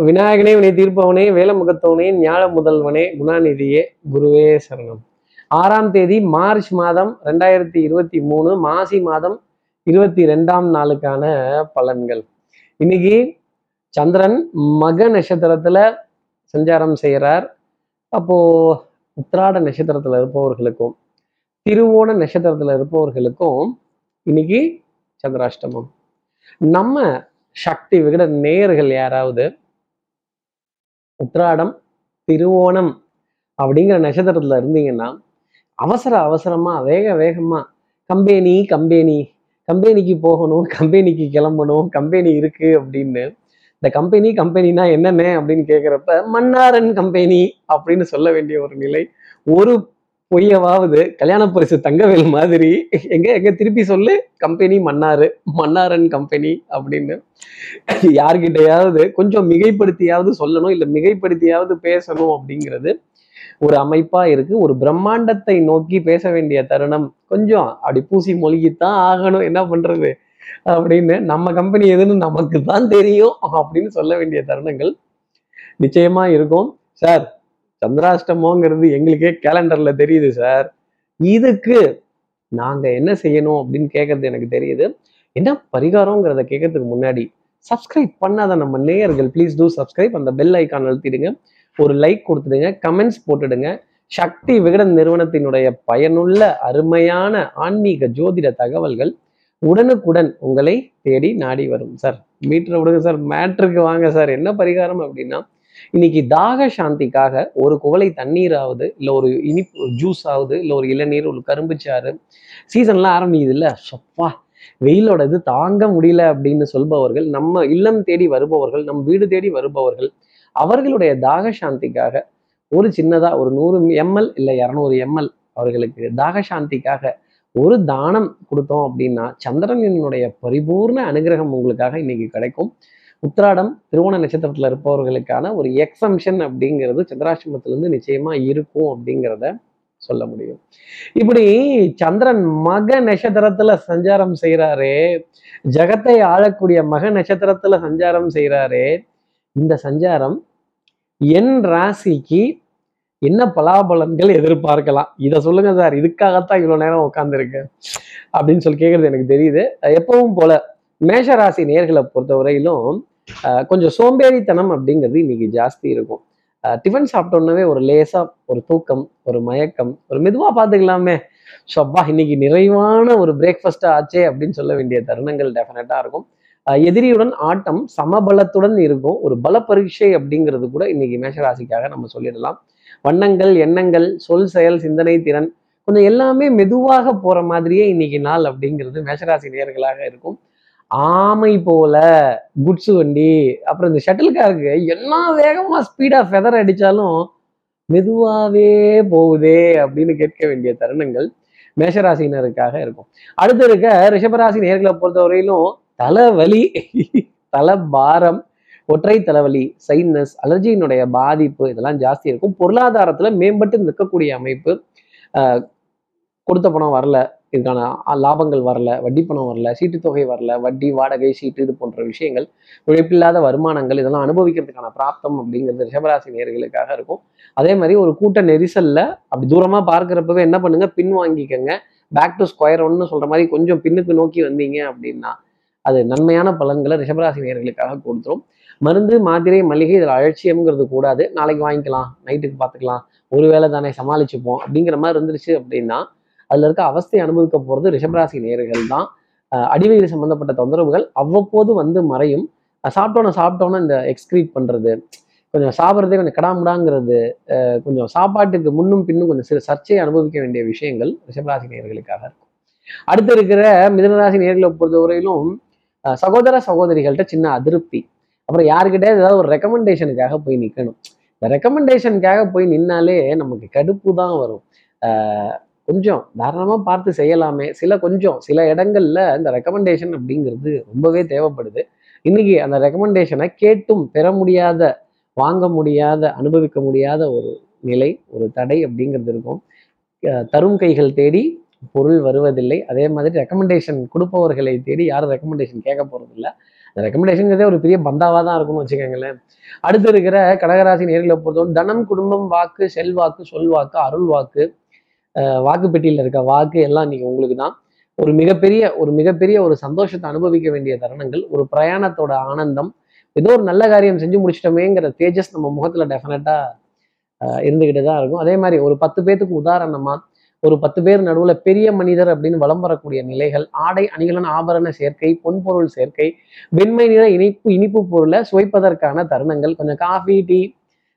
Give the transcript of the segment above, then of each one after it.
விநாயகனே வினை தீர்ப்பவனே வேலமுகத்தவனே ஞாழ முதல்வனே குணாநிதியே குருவே சரணம். ஆறாம் தேதி மார்ச் மாதம் ரெண்டாயிரத்தி இருபத்தி மூணு மாசி மாதம் இருபத்தி ரெண்டாம் நாளுக்கான பலன்கள். இன்னைக்கு சந்திரன் மக நட்சத்திரத்துல சஞ்சாரம் செய்கிறார் அப்போ உத்திராட நட்சத்திரத்துல இருப்பவர்களுக்கும் திருவோண நட்சத்திரத்துல இருப்பவர்களுக்கும் இன்னைக்கு சந்திராஷ்டமம். நம்ம சக்தி விகட நேயர்கள் யாராவது உத்ராடம் திருவோணம் அப்படிங்கிற நட்சத்திரத்துல இருந்தீங்கன்னா அவசர அவசரமா வேக வேகமா கம்பெனி கம்பெனி கம்பெனிக்கு போகணும் கம்பெனிக்கு கிளம்பணும் கம்பெனி இருக்கு அப்படின்னு இந்த கம்பெனி கம்பெனினா என்னென்ன அப்படின்னு கேட்குறப்ப மன்னாரன் கம்பெனி அப்படின்னு சொல்ல வேண்டிய ஒரு நிலை ஒரு பொய்யவாவது கல்யாண பரிசு தங்கவேல் மாதிரி. எங்க எங்க திருப்பி சொல்லு? கம்பெனி மன்னாரு மன்னாரன் கம்பெனி அப்படின்னு. யார்கிட்டையாவது கொஞ்சம் மிகைப்படுத்தியாவது சொல்லணும் இல்லை மிகைப்படுத்தியாவது பேசணும் அப்படிங்கிறது ஒரு அமைப்பா இருக்கு. ஒரு பிரம்மாண்டத்தை நோக்கி பேச வேண்டிய தருணம். கொஞ்சம் அப்படி பூசி மொழிகித்தான் ஆகணும். என்ன பண்றது? அப்படின்னு நம்ம கம்பெனி எதுன்னு நமக்கு தான் தெரியும் அப்படின்னு சொல்ல வேண்டிய தருணங்கள் நிச்சயமா இருக்கும். சார் சந்திராஷ்டமோங்கிறது எங்களுக்கே கேலண்டர்ல தெரியுது சார் இதுக்கு நாங்க என்ன செய்யணும் அப்படின்னு கேட்கறது எனக்கு தெரியுது. என்ன பரிகாரங்கிறத கேட்கறதுக்கு முன்னாடி சப்ஸ்கிரைப் பண்ணாத நம்ம நேயர்கள் ப்ளீஸ் டூ சப்ஸ்கிரைப் அந்த பெல் ஐக்கான் அழுத்திடுங்க. ஒரு லைக் கொடுத்துடுங்க கமெண்ட்ஸ் போட்டுடுங்க. சக்தி விகடன் நிறுவனத்தினுடைய பயனுள்ள அருமையான ஆன்மீக ஜோதிட தகவல்கள் உடனுக்குடன் உங்களை தேடி நாடி வரும் சார் மீட்டரை விடுங்க சார் மேட்ருக்கு வாங்க சார் என்ன பரிகாரம் அப்படின்னா இன்னைக்கு தாக சாந்திக்காக ஒரு குவளை தண்ணீராவது இல்லை ஒரு இனிப்பு ஜூஸ் ஆகுது இல்லை ஒரு இளநீர் ஒரு கரும்புச்சாறு சீசன்லாம் ஆரம்பிக்குது இல்லை சப்பா வெயிலோட இது தாங்க முடியல அப்படின்னு சொல்பவர்கள் நம்ம இல்லம் தேடி வருபவர்கள் நம் வீடு தேடி வருபவர்கள் அவர்களுடைய தாக சாந்திக்காக ஒரு சின்னதா ஒரு நூறு எம்எல் இல்லை இரநூறு எம்எல் அவர்களுக்கு தாக சாந்திக்காக ஒரு தானம் கொடுத்தோம் அப்படின்னா சந்திரனினுடைய பரிபூர்ண அனுகிரகம் உங்களுக்காக இன்னைக்கு கிடைக்கும். உத்திராடம் திருவோண நட்சத்திரத்துல இருப்பவர்களுக்கான ஒரு எக்ஸம்ஷன் அப்படிங்கிறது சந்திராசிரமத்திலேருந்து நிச்சயமா இருக்கும் அப்படிங்கிறத சொல்ல முடியும். இப்படி சந்திரன் மக நட்சத்திரத்துல சஞ்சாரம் செய்கிறாரே ஜகத்தை ஆளக்கூடிய மக நட்சத்திரத்துல சஞ்சாரம் செய்கிறாரே இந்த சஞ்சாரம் என் ராசிக்கு என்ன பலாபலன்கள் எதிர்பார்க்கலாம்? இதை சொல்லுங்க சார் இதுக்காகத்தான் இவ்வளவு நேரம் உட்காந்துருக்கு அப்படின்னு சொல்லி கேட்கறது எனக்கு தெரியுது. எப்பவும் போல மேஷராசி நேர்களை பொறுத்தவரையிலும் கொஞ்சம் சோம்பேறித்தனம் அப்படிங்கிறது இன்னைக்கு ஜாஸ்தி இருக்கும். டிஃபன் சாப்பிட்டோன்னவே ஒரு லேசா ஒரு தூக்கம் ஒரு மயக்கம் ஒரு மெதுவா பார்த்துக்கலாமே. ஸோ அப்பா இன்னைக்கு நிறைவான ஒரு பிரேக்ஃபாஸ்டா ஆச்சே அப்படின்னு சொல்ல வேண்டிய தருணங்கள் டெஃபினட்டா இருக்கும். எதிரியுடன் ஆட்டம் சமபலத்துடன் இருக்கும். ஒரு பல பரீட்சை அப்படிங்கிறது கூட இன்னைக்கு மேஷராசிக்காக நம்ம சொல்லிடலாம். வண்ணங்கள் எண்ணங்கள் சொல் செயல் சிந்தனை திறன் கொஞ்சம் எல்லாமே மெதுவாக போற மாதிரியே இன்னைக்கு நாள் அப்படிங்கிறது மேஷராசி நேர்களாக இருக்கும். ஆமை போல குட்ஸ் வண்டி அப்புறம் இந்த ஷட்டில்காருக்கு என்ன வேகமா ஸ்பீடா ஃபெதர் அடிச்சாலும் மெதுவாவே போகுதே அப்படின்னு கேட்க வேண்டிய தருணங்கள் மேஷராசினருக்காக இருக்கும். அடுத்து இருக்க ரிஷபராசி நேர்களை பொறுத்தவரையிலும் தலைவலி தலை பாரம் ஒற்றை தலைவலி சைனஸ் அலர்ஜியினுடைய பாதிப்பு இதெல்லாம் ஜாஸ்தி இருக்கும். பொருளாதாரத்துல மேம்பட்டு நிற்கக்கூடிய அமைப்பு கொடுத்த பணம் வரல. இதுக்கான லாபங்கள் வரல வட்டி பணம் வரல சீட்டு தொகை வரல வட்டி வாடகை சீட்டு இது போன்ற விஷயங்கள் உழைப்பில்லாத வருமானங்கள் இதெல்லாம் அனுபவிக்கிறதுக்கான பிராப்தம் அப்படிங்கிறது ரிஷபராசி நேர்களுக்காக இருக்கும். அதே மாதிரி ஒரு கூட்ட நெரிசல்ல அப்படி தூரமா பார்க்குறப்பவே என்ன பண்ணுங்க? பின் வாங்கிக்கங்க. பேக் டு ஸ்கொயர் ஒன்னு சொல்ற மாதிரி கொஞ்சம் பின்னுக்கு நோக்கி வந்தீங்க அப்படின்னா அது நன்மையான பலன்களை ரிஷபராசி நேர்களுக்காக கொடுத்துரும். மருந்து மாத்திரை மளிகை இதில் அலட்சியம்ங்கிறது கூடாது. நாளைக்கு வாங்கிக்கலாம் நைட்டுக்கு பார்த்துக்கலாம். ஒருவேளை தானே சமாளிச்சுப்போம் அப்படிங்கிற மாதிரி இருந்துருச்சு அப்படின்னா அதுல இருக்க அவஸ்தை அனுபவிக்க போறது ரிஷபராசி நேர்கள் தான் அடிவயிறு சம்பந்தப்பட்ட தொந்தரவுகள் அவ்வப்போது வந்து மறையும். சாப்பிட்டோன்னு சாப்பிட்டோன்னு இந்த எக்ஸ்கிரீட் பண்றது கொஞ்சம் சாப்பிட்றதே கொஞ்சம் கடாமுடாங்கிறது கொஞ்சம் சாப்பாட்டுக்கு முன்னும் பின்னும் கொஞ்சம் சிறு சர்ச்சையை அனுபவிக்க வேண்டிய விஷயங்கள் ரிஷபராசி நேர்களுக்காக இருக்கும். அடுத்து இருக்கிற மிதனராசி நேர்களை பொறுத்தவரையிலும் சகோதர சகோதரிகள்கிட்ட சின்ன அதிருப்தி. அப்புறம் யாருக்கிட்டே ஏதாவது ஒரு ரெக்கமெண்டேஷனுக்காக போய் நிற்கணும் இந்த ரெக்கமெண்டேஷனுக்காக போய் நின்னாலே நமக்கு கடுப்பு தான் வரும். ஆஹ் கொஞ்சம் தாராளமாக பார்த்து செய்யலாமே. சில கொஞ்சம் சில இடங்கள்ல இந்த ரெக்கமெண்டேஷன் அப்படிங்கிறது ரொம்பவே தேவைப்படுது. இன்னைக்கு அந்த ரெக்கமெண்டேஷனை கேட்டும் பெற முடியாத வாங்க முடியாத அனுபவிக்க முடியாத ஒரு நிலை ஒரு தடை அப்படிங்கிறது இருக்கும். தரும் கைகள் தேடி பொருள் வருவதில்லை. அதே மாதிரி ரெக்கமெண்டேஷன் கொடுப்பவர்களை தேடி யாரும் ரெக்கமெண்டேஷன் கேட்க போகிறதில்ல அந்த ரெக்கமெண்டேஷன்ங்கிறதே ஒரு பெரிய பந்தாவாக தான் இருக்கும்னு வச்சுக்கோங்களேன். அடுத்து இருக்கிற கடகராசி நேர்களை பொறுத்தவரை தனம் குடும்பம் வாக்கு செல்வாக்கு சொல்வாக்கு அருள் வாக்கு அஹ் வாக்கு பெட்டியில் இருக்க வாக்கு எல்லாம் இன்னைக்கு உங்களுக்கு தான் ஒரு மிகப்பெரிய ஒரு மிகப்பெரிய ஒரு சந்தோஷத்தை அனுபவிக்க வேண்டிய தருணங்கள் ஒரு பிரயாணத்தோட ஆனந்தம் ஏதோ ஒரு நல்ல காரியம் செஞ்சு முடிச்சிட்டோமேங்கிற தேஜஸ் நம்ம முகத்துல டெஃபினட்டாக இருந்துக்கிட்டு தான் இருக்கும். அதே மாதிரி ஒரு பத்து பேத்துக்கு உதாரணமா ஒரு பத்து பேர் நடுவுல பெரிய மனிதர் அப்படின்னு வலம் வரக்கூடிய நிலைகள் ஆடை அணிகலன் ஆபரண சேர்க்கை பொன்பொருள் சேர்க்கை வெண்மை நிற இனிப்பு இனிப்பு பொருளை சுவைப்பதற்கான தருணங்கள் கொஞ்சம் காஃபி டீ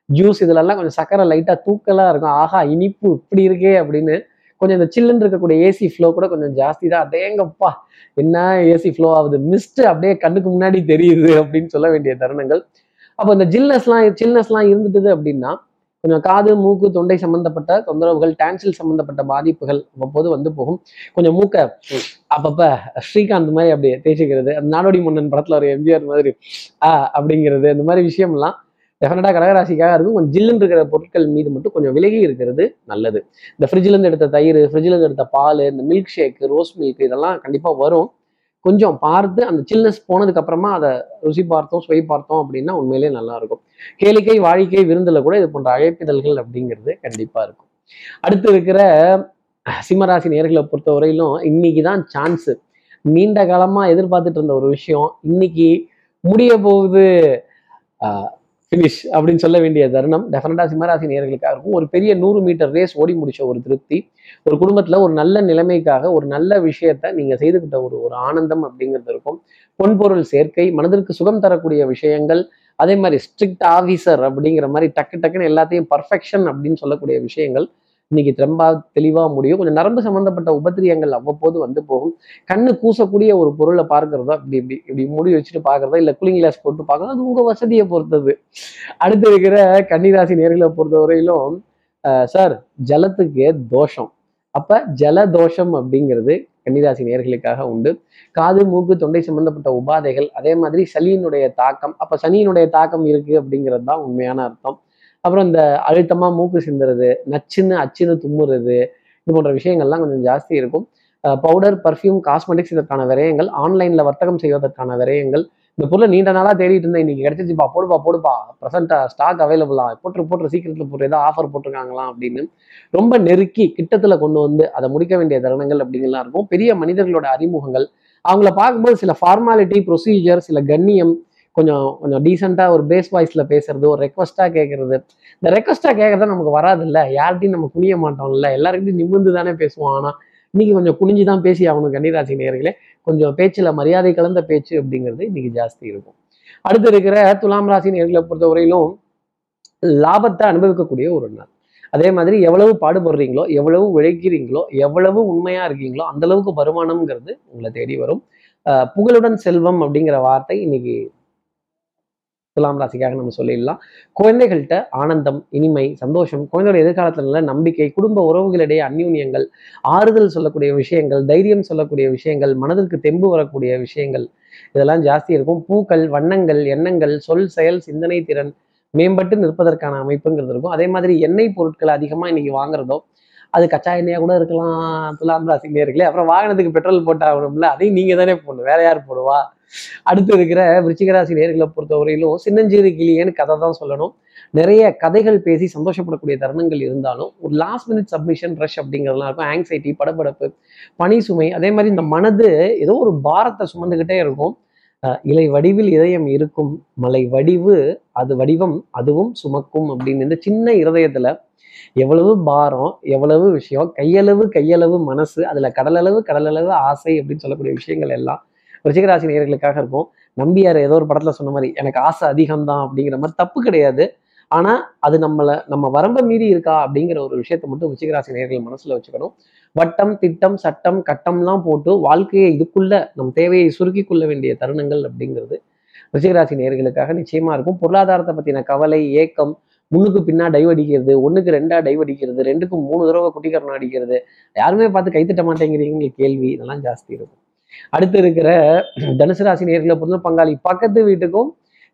ஜூஸ் இதுலலாம் கொஞ்சம் சக்கரை லைட்டாக தூக்கலாக இருக்கும். ஆஹா இனிப்பு இப்படி இருக்கே அப்படின்னு கொஞ்சம் இந்த சில்லுன்னு இருக்கக்கூடிய ஏசி ஃப்ளோ கூட கொஞ்சம் ஜாஸ்தி தான். அடேங்கப்பா என்ன ஏசி ஃப்ளோ ஆகுது? மிஸ்ட் அப்படியே கண்ணுக்கு முன்னாடி தெரியுது அப்படின்னு சொல்ல வேண்டிய தருணங்கள். அப்போ இந்த ஜில்னஸ்லாம் சில்னஸ்லாம் இருந்துட்டுது அப்படின்னா கொஞ்சம் காது மூக்கு தொண்டை சம்மந்தப்பட்ட தொந்தரவுகள் டான்சில் சம்மந்தப்பட்ட பாதிப்புகள் அவ்வப்போது வந்து போகும். கொஞ்சம் மூக்க அப்பப்போ ஸ்ரீகாந்த் மாதிரி அப்படியே தேய்ச்சிக்கிறது. அந்த நாடோடி மன்னன் படத்துல ஒரு எம்ஜிஆர் மாதிரி ஆ அப்படிங்கிறது இந்த மாதிரி விஷயம்லாம் டெஃபினட்டா கடகராசிக்காக இருக்கும். கொஞ்சம் ஜில்லுன்னு இருக்கிற பொருட்கள் மீது மட்டும் கொஞ்சம் விலகி இருக்கிறது நல்லது. இந்த ஃப்ரிட்ஜ்ல இருந்து எடுத்த தயிர் ஃப்ரிட்ஜ்ல இருந்து எடுத்த பால் இந்த மில்க் ஷேக் ரோஸ் மில்க் இதெல்லாம் கண்டிப்பா வரும். கொஞ்சம் பார்த்து அந்த சில்னஸ் போனதுக்கு அப்புறமா அதை ருசி பார்த்தோம் சுவை பார்த்தோம் அப்படின்னா உண்மையிலேயே நல்லா இருக்கும். கேளிக்கை வாழிக்கை விருந்துல கூட இது போன்ற அழைப்பிதழ்கள் அப்படிங்கிறது கண்டிப்பா இருக்கும். அடுத்து இருக்கிற சிம்மராசி நேர்களை பொறுத்த வரையிலும் இன்னைக்கு தான் சான்ஸ் நீண்ட காலமா எதிர்பார்த்துட்டு இருந்த ஒரு விஷயம். இன்னைக்கு முடிய போகுது. ஃபினிஷ் அப்படின்னு சொல்ல வேண்டிய தருணம். டெஃபினட்டா சிம்மராசி நேர்களுக்காக இருக்கும். ஒரு பெரிய நூறு மீட்டர் ரேஸ் ஓடி முடிச்ச ஒரு திருப்தி ஒரு குடும்பத்துல ஒரு நல்ல நிலைமைக்காக ஒரு நல்ல விஷயத்த நீங்க செய்துக்கிட்ட ஒரு ஒரு ஆனந்தம் அப்படிங்கிறது இருக்கும். பொன்பொருள் சேர்க்கை மனதிற்கு சுகம் தரக்கூடிய விஷயங்கள் அதே மாதிரி ஸ்ட்ரிக்ட் ஆஃபீஸர் அப்படிங்கிற மாதிரி டக்கு டக்குன்னு எல்லாத்தையும் பர்ஃபெக்ஷன் அப்படின்னு சொல்லக்கூடிய விஷயங்கள் இன்னைக்கு ரொம்ப தெளிவாக முடியும். கொஞ்சம் நரம்பு சம்மந்தப்பட்ட உபத்திரியங்கள் அவ்வப்போது வந்து போகும். கண்ணு கூசக்கூடிய ஒரு பொருளை பார்க்கறதோ? இப்படி இப்படி இப்படி முடி வச்சுட்டு பார்க்கறதோ? இல்லை கூலிங் கிளாஸ் போட்டு பார்க்கறதோ? அது உங்க வசதியை பொறுத்தது. அடுத்து இருக்கிற கன்னிராசி நேர்களை பொறுத்த வரையிலும் சார் ஜலத்துக்கு தோஷம். அப்ப ஜல தோஷம் அப்படிங்கிறது கன்னிராசி நேர்களுக்காக உண்டு. காது மூக்கு தொண்டை சம்பந்தப்பட்ட உபாதைகள் அதே மாதிரி சளியினுடைய தாக்கம். அப்ப சனியினுடைய தாக்கம் இருக்கு அப்படிங்கிறது தான் உண்மையான அர்த்தம். அப்புறம் இந்த அழுத்தமாக மூக்கு சிந்துறது நச்சுன்னு அச்சுன்னு தும்முறது இது போன்ற விஷயங்கள்லாம் கொஞ்சம் ஜாஸ்தி இருக்கும். பவுடர் பர்ஃப்யூம் காஸ்மெட்டிக்ஸ் இதற்கான விரயங்கள் ஆன்லைனில் வர்த்தகம் செய்வதற்கான விரயங்கள். இந்த பொருளை நீண்ட நாளாக தேடிட்டு இருந்தேன் இன்னைக்கு கிடைச்சிச்சுப்பா போடுப்பா போடுப்பா ப்ரெசென்ட்டாக ஸ்டாக் அவைலபிளா போட்டு போட்டு சீக்கிரத்தில் போட்டு ஏதாவது ஆஃபர் போட்டிருக்காங்களாம் அப்படின்னு ரொம்ப நெருக்கி கிட்டத்தில் கொண்டு வந்து அதை முடிக்க வேண்டிய தருணங்கள் அப்படிங்கலாம் இருக்கும். பெரிய மனிதர்களோட அறிமுகங்கள். அவங்கள பார்க்கும்போது சில ஃபார்மாலிட்டி ப்ரொசீஜர் சில கண்ணியம் கொஞ்சம் கொஞ்சம் டீசெண்டாக ஒரு பேஸ் வாய்ஸ்ல பேசுறது ஒரு ரெக்வஸ்ட்டாக கேட்கறது இந்த ரெக்வஸ்ட்டாக கேட்கறது நமக்கு வராது இல்லை யார்கிட்டையும் நம்ம குனிய மாட்டோம்ல. எல்லாருக்கிட்டையும் நிமிர்ந்து தானே பேசுவோம். ஆனால் இன்னைக்கு கொஞ்சம் குனிஞ்சு தான் பேசி ஆகணும் கன்னிராசி நேர்களே கொஞ்சம் பேச்சில் மரியாதை கலந்த பேச்சு அப்படிங்கிறது இன்னைக்கு ஜாஸ்தி இருக்கும். அடுத்து இருக்கிற துலாம் ராசி நேர்களை பொறுத்தவரையிலும் லாபத்தை அனுபவிக்கக்கூடிய ஒரு நாள். அதே மாதிரி எவ்வளவு பாடுபடுறீங்களோ எவ்வளவு உழைக்கிறீங்களோ எவ்வளவு உண்மையா இருக்கீங்களோ அந்த அளவுக்கு வருமானம்ங்கிறது உங்களை தேடி வரும். புகழுடன் செல்வம் அப்படிங்கிற வார்த்தை இன்னைக்கு துலாம் ராசிக்காக நம்ம சொல்லிடலாம். குழந்தைகள்கிட்ட ஆனந்தம் இனிமை சந்தோஷம் குழந்தையோட எதிர்காலத்தில் நல்ல நம்பிக்கை குடும்ப உறவுகளிடையே அந்யூன்யங்கள் ஆறுதல் சொல்லக்கூடிய விஷயங்கள் தைரியம் சொல்லக்கூடிய விஷயங்கள் மனதிற்கு தெம்பு வரக்கூடிய விஷயங்கள் இதெல்லாம் ஜாஸ்தி இருக்கும். பூக்கள் வண்ணங்கள் எண்ணங்கள் சொல் செயல் சிந்தனை திறன் மேம்பட்டு நிற்பதற்கான அமைப்புங்கிறது இருக்கும். அதே மாதிரி எண்ணெய் பொருட்கள் அதிகமாக இன்னைக்கு வாங்குறதோ அது கச்சா எண்ணெயாக கூட இருக்கலாம் துலாம் ராசி நேர்களே அப்புறம் வாகனத்துக்கு பெட்ரோல் போட்டாகணும்ல அதையும் நீங்க தானே போடணும். வேற யார் போடுவா? அடுத்து இருக்கிற விருச்சிகராசி நேர்களை பொறுத்தவரையிலும் சின்னஞ்சிறு கிளியன்னு கதை தான் சொல்லணும். நிறைய கதைகள் பேசி சந்தோஷப்படக்கூடிய தருணங்கள் இருந்தாலும் ஒரு லாஸ்ட் மினிட் சப்மிஷன் ரஷ் அப்படிங்கிறதுலாம் இருக்கும். ஆங்ஸைட்டி படபடப்பு பனி சுமை அதே மாதிரி இந்த மனது ஏதோ ஒரு பாரத்தை சுமந்துக்கிட்டே இருக்கும். இலை வடிவில் இதயம் இருக்கும் மலை வடிவு அது வடிவம் அதுவும் சுமக்கும் அப்படின்னு இந்த சின்ன இருதயத்துல எவ்வளவு பாரம் எவ்வளவு விஷயம் கையளவு கையளவு மனசு அதுல கடலளவு கடலளவு ஆசை அப்படின்னு சொல்லக்கூடிய விஷயங்கள் எல்லாம் விருச்சிகராசி நேர்களுக்காக இருக்கும். நம்பியார் ஏதோ ஒரு படத்துல சொன்ன மாதிரி எனக்கு ஆசை அதிகம்தான் அப்படிங்கிற மாதிரி தப்பு கிடையாது. ஆனா அது நம்மளை நம்ம வரம்பை மீறி இருக்கா அப்படிங்கிற ஒரு விஷயத்த மட்டும் விருச்சிகராசி நேர்கள் மனசுல வச்சுக்கணும். வட்டம் திட்டம் சட்டம் கட்டம்லாம் போட்டு வாழ்க்கையை இதுக்குள்ள நம் தேவையை சுருக்கி கொள்ள வேண்டிய தருணங்கள் அப்படிங்கிறது ரிஷிகராசி நேர்களுக்காக நிச்சயமா இருக்கும். பொருளாதாரத்தை பத்தின கவலை ஏக்கம் முன்னுக்கு பின்னா டைவ் அடிக்கிறது ஒண்ணுக்கு ரெண்டா டைவ் அடிக்கிறது ரெண்டுக்கும் மூணு தடவை குட்டிகரணம் அடிக்கிறது யாருமே பார்த்து கைத்திட்ட மாட்டேங்கிறீங்க கேள்வி இதெல்லாம் ஜாஸ்தி இருக்கும். அடுத்து இருக்கிற தனுசு ராசி நேர்களை பொறுத்த பங்காளி பக்கத்து வீட்டுக்கும்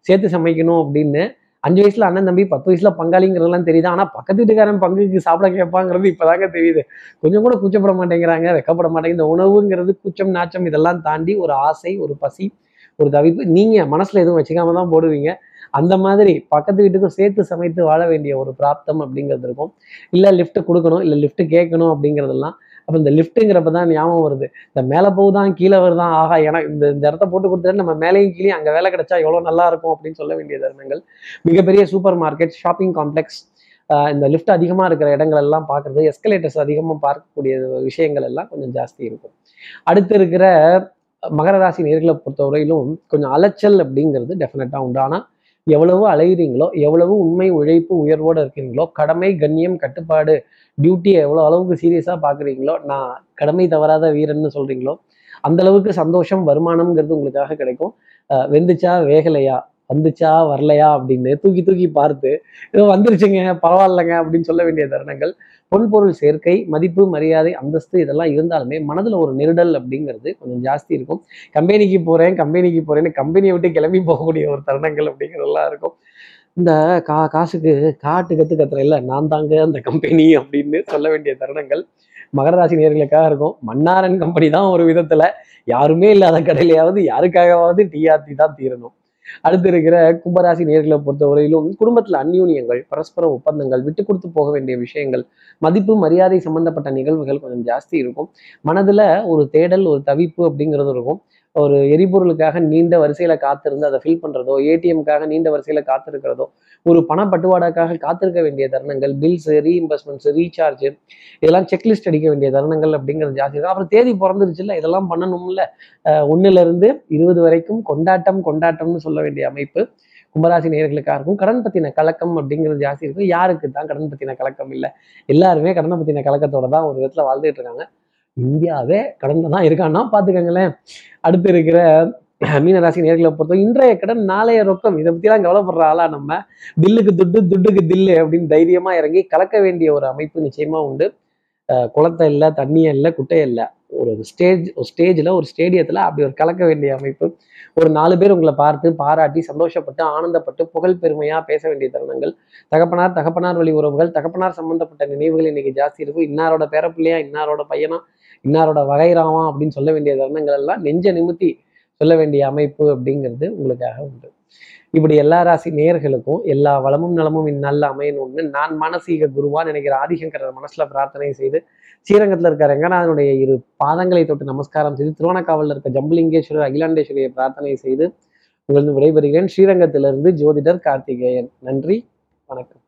சேர்த்து சமைக்கணும் அப்படின்னு அஞ்சு வயசுல அண்ணன் தம்பி பத்து வயசுல பங்காளிங்கிறதெல்லாம் தெரியுது. ஆனா பக்கத்து வீட்டுக்காரன் பங்குக்கு சாப்பிட கேட்பாங்கிறது இப்பதாங்க தெரியுது. கொஞ்சம் கூட கூச்சப்பட மாட்டேங்கிறாங்க வெக்கப்பட மாட்டேங்குது. இந்த உணவுங்கிறது கூச்சம் நாச்சம் இதெல்லாம் தாண்டி ஒரு ஆசை ஒரு பசி ஒரு தவிப்பு. நீங்க மனசுல எதுவும் வச்சுக்காம தான் போடுவீங்க. அந்த மாதிரி பக்கத்து வீட்டுக்கும் சேர்த்து சமைத்து வாழ வேண்டிய ஒரு பிராப்தம் அப்படிங்கிறது இருக்கும். இல்லை லிஃப்ட் கொடுக்கணும் இல்லை லிஃப்ட் கேட்கணும் அப்படிங்கிறதெல்லாம் அப்போ இந்த லிஃப்ட்டுங்கிறப்ப தான் ஞாபகம் வருது. இந்த மேலே போகுதான் கீழே வருதான் ஆஹா எனக்கு இந்த இந்த இடத்த போட்டு கொடுத்துட்டு நம்ம மேலேயும் கீழே அங்கே வேலை கிடைச்சா எவ்வளோ நல்லா இருக்கும் அப்படின்னு சொல்ல வேண்டிய தருணங்கள். மிகப்பெரிய சூப்பர் மார்க்கெட் ஷாப்பிங் காம்ப்ளெக்ஸ் இந்த லிஃப்ட் அதிகமாக இருக்கிற இடங்கள் எல்லாம் பார்க்குறது எஸ்கலேட்டர்ஸ் அதிகமாக பார்க்கக்கூடிய விஷயங்கள் எல்லாம் கொஞ்சம் ஜாஸ்தி இருக்கும். அடுத்து இருக்கிற மகர ராசி நேர்களை பொறுத்தவரையிலும் கொஞ்சம் அலைச்சல் அப்படிங்கிறது டெஃபினட்டாக உண்டு. ஆனால் எவ்வளவு அலைகிறீங்களோ எவ்வளவு உண்மை உழைப்பு உயர்வோடு இருக்கீங்களோ கடமை கண்ணியம் கட்டுப்பாடு டியூட்டியை எவ்வளோ அளவுக்கு சீரியஸாக பார்க்குறீங்களோ நான் கடமை தவறாத வீரன்னு சொல்கிறீங்களோ அந்த அளவுக்கு சந்தோஷம் வருமானம்ங்கிறது உங்களுக்காக கிடைக்கும். வெந்துச்சா வேகலையா? வந்துச்சா வரலையா அப்படின்னு தூக்கி தூக்கி பார்த்து ஏதோ வந்துருச்சுங்க பரவாயில்லைங்க அப்படின்னு சொல்ல வேண்டிய தருணங்கள். பொன்பொருள் சேர்க்கை மதிப்பு மரியாதை அந்தஸ்து இதெல்லாம் இருந்தாலுமே மனதில் ஒரு நெருடல் அப்படிங்கிறது கொஞ்சம் ஜாஸ்தி இருக்கும். கம்பெனிக்கு போகிறேன் கம்பெனிக்கு போகிறேன்னு கம்பெனியை விட்டு கிளம்பி போகக்கூடிய ஒரு தருணங்கள் அப்படிங்கிறதெல்லாம் இருக்கும். இந்த கா காசுக்கு காட்டு கற்று கத்துற இல்ல நான் தாங்க அந்த கம்பெனி அப்படின்னு சொல்ல வேண்டிய தருணங்கள். மகர ராசி நேர்களுக்காக இருக்கும். மன்னாரன் கம்பெனி தான் ஒரு விதத்துல. யாருமே இல்லாத கடையிலையாவது யாருக்காகவாவது டிஆர்டி தான் தீரணும். அடுத்து இருக்கிற கும்பராசி நேர்களை பொறுத்தவரையிலும் குடும்பத்துல அந்யூன்யங்கள் பரஸ்பர ஒப்பந்தங்கள் விட்டு கொடுத்து போக வேண்டிய விஷயங்கள் மதிப்பு மரியாதை சம்பந்தப்பட்ட நிகழ்வுகள் கொஞ்சம் ஜாஸ்தி இருக்கும். மனதுல ஒரு தேடல் ஒரு தவிப்பு அப்படிங்கிறது இருக்கும். ஒரு எரிபொருளுக்காக நீண்ட வரிசையில காத்திருந்து அதை ஃபில் பண்றதோ ஏடிஎம்காக நீண்ட வரிசையில காத்திருக்கிறதோ ஒரு பணப்பட்டுவாடாக்காக காத்திருக்க வேண்டிய தருணங்கள் பில்ஸ் ரீஇம்பர்ஸ்மெண்ட்ஸ் ரீசார்ஜ் இதெல்லாம் செக்லிஸ்ட் அடிக்க வேண்டிய தருணங்கள் அப்படிங்கிறது ஜாஸ்தி இருக்கும் அப்புறம் தேதி பிறந்துருச்சுல்ல இதெல்லாம் பண்ணணும்ல. அஹ் இருந்து இருபது வரைக்கும் கொண்டாட்டம் கொண்டாட்டம்னு சொல்ல வேண்டிய அமைப்பு கும்பராசி நேர்களுக்காக இருக்கும். கடன் பத்தின கலக்கம் அப்படிங்கிறது ஜாஸ்தி இருக்கும் யாருக்கு தான் கடன் பத்தின கலக்கம் இல்லை. எல்லாருமே கடனை பத்தின கலக்கத்தோட தான் ஒரு விதத்துல வாழ்ந்துட்டு இருக்காங்க. இந்தியாவே கடன்ல தான் இருக்கான்னா பாத்துக்கோங்களேன் அடுத்து இருக்கிற மீனராசி நேர்களை பொறுத்த இன்றைய கடன் நாளைய ரொக்கம். இதை பற்றிலாம் கவலைப்படுற ஆளா நம்ம தில்லுக்கு துட்டு துட்டுக்கு தில்லு அப்படின்னு தைரியமா இறங்கி கலக்க வேண்டிய ஒரு அமைப்பு நிச்சயமா உண்டு. குளத்தை இல்லை தண்ணியை இல்லை குட்டையை இல்லை. ஒரு ஸ்டேஜ் ஒரு ஸ்டேஜில் ஒரு ஸ்டேடியத்தில் அப்படி ஒரு கலக்க வேண்டிய அமைப்பு. ஒரு நாலு பேர் உங்களை பார்த்து பாராட்டி சந்தோஷப்பட்டு ஆனந்தப்பட்டு புகழ் பெருமையாக பேச வேண்டிய தருணங்கள். தகப்பனார் தகப்பனார் வழி உறவுகள் தகப்பனார் சம்பந்தப்பட்ட நினைவுகள் இன்னைக்கு ஜாஸ்தி இருக்கும். இன்னாரோட பேரப்பிள்ளையா இன்னாரோட பையனா இன்னாரோட வகைராமா அப்படின்னு சொல்ல வேண்டிய தருணங்கள் எல்லாம் நெஞ்ச நிமித்தி சொல்ல வேண்டிய அமைப்பு அப்படிங்கிறது உங்களுக்காக உண்டு. இப்படி எல்லா ராசி நேயர்களுக்கும் எல்லா வளமும் நலமும் இந்நல்ல அமையணும்னு நான் மானசீக குருவா நினைக்கிற ஆதிசங்கரர் மனசுல பிரார்த்தனை செய்து ஸ்ரீரங்கத்தில் இருக்க ரங்கநாதனுடைய இரு பாதங்களை தொட்டு நமஸ்காரம் செய்து திருவண்ணாக்காவலில் இருக்க ஜம்புலிங்கேஸ்வரர் அகிலாண்டேஸ்வரியை பிரார்த்தனை செய்து உங்களுக்கு விடைபெறுகிறேன். ஸ்ரீரங்கத்திலிருந்து ஜோதிடர் கார்த்திகேயன். நன்றி. வணக்கம்.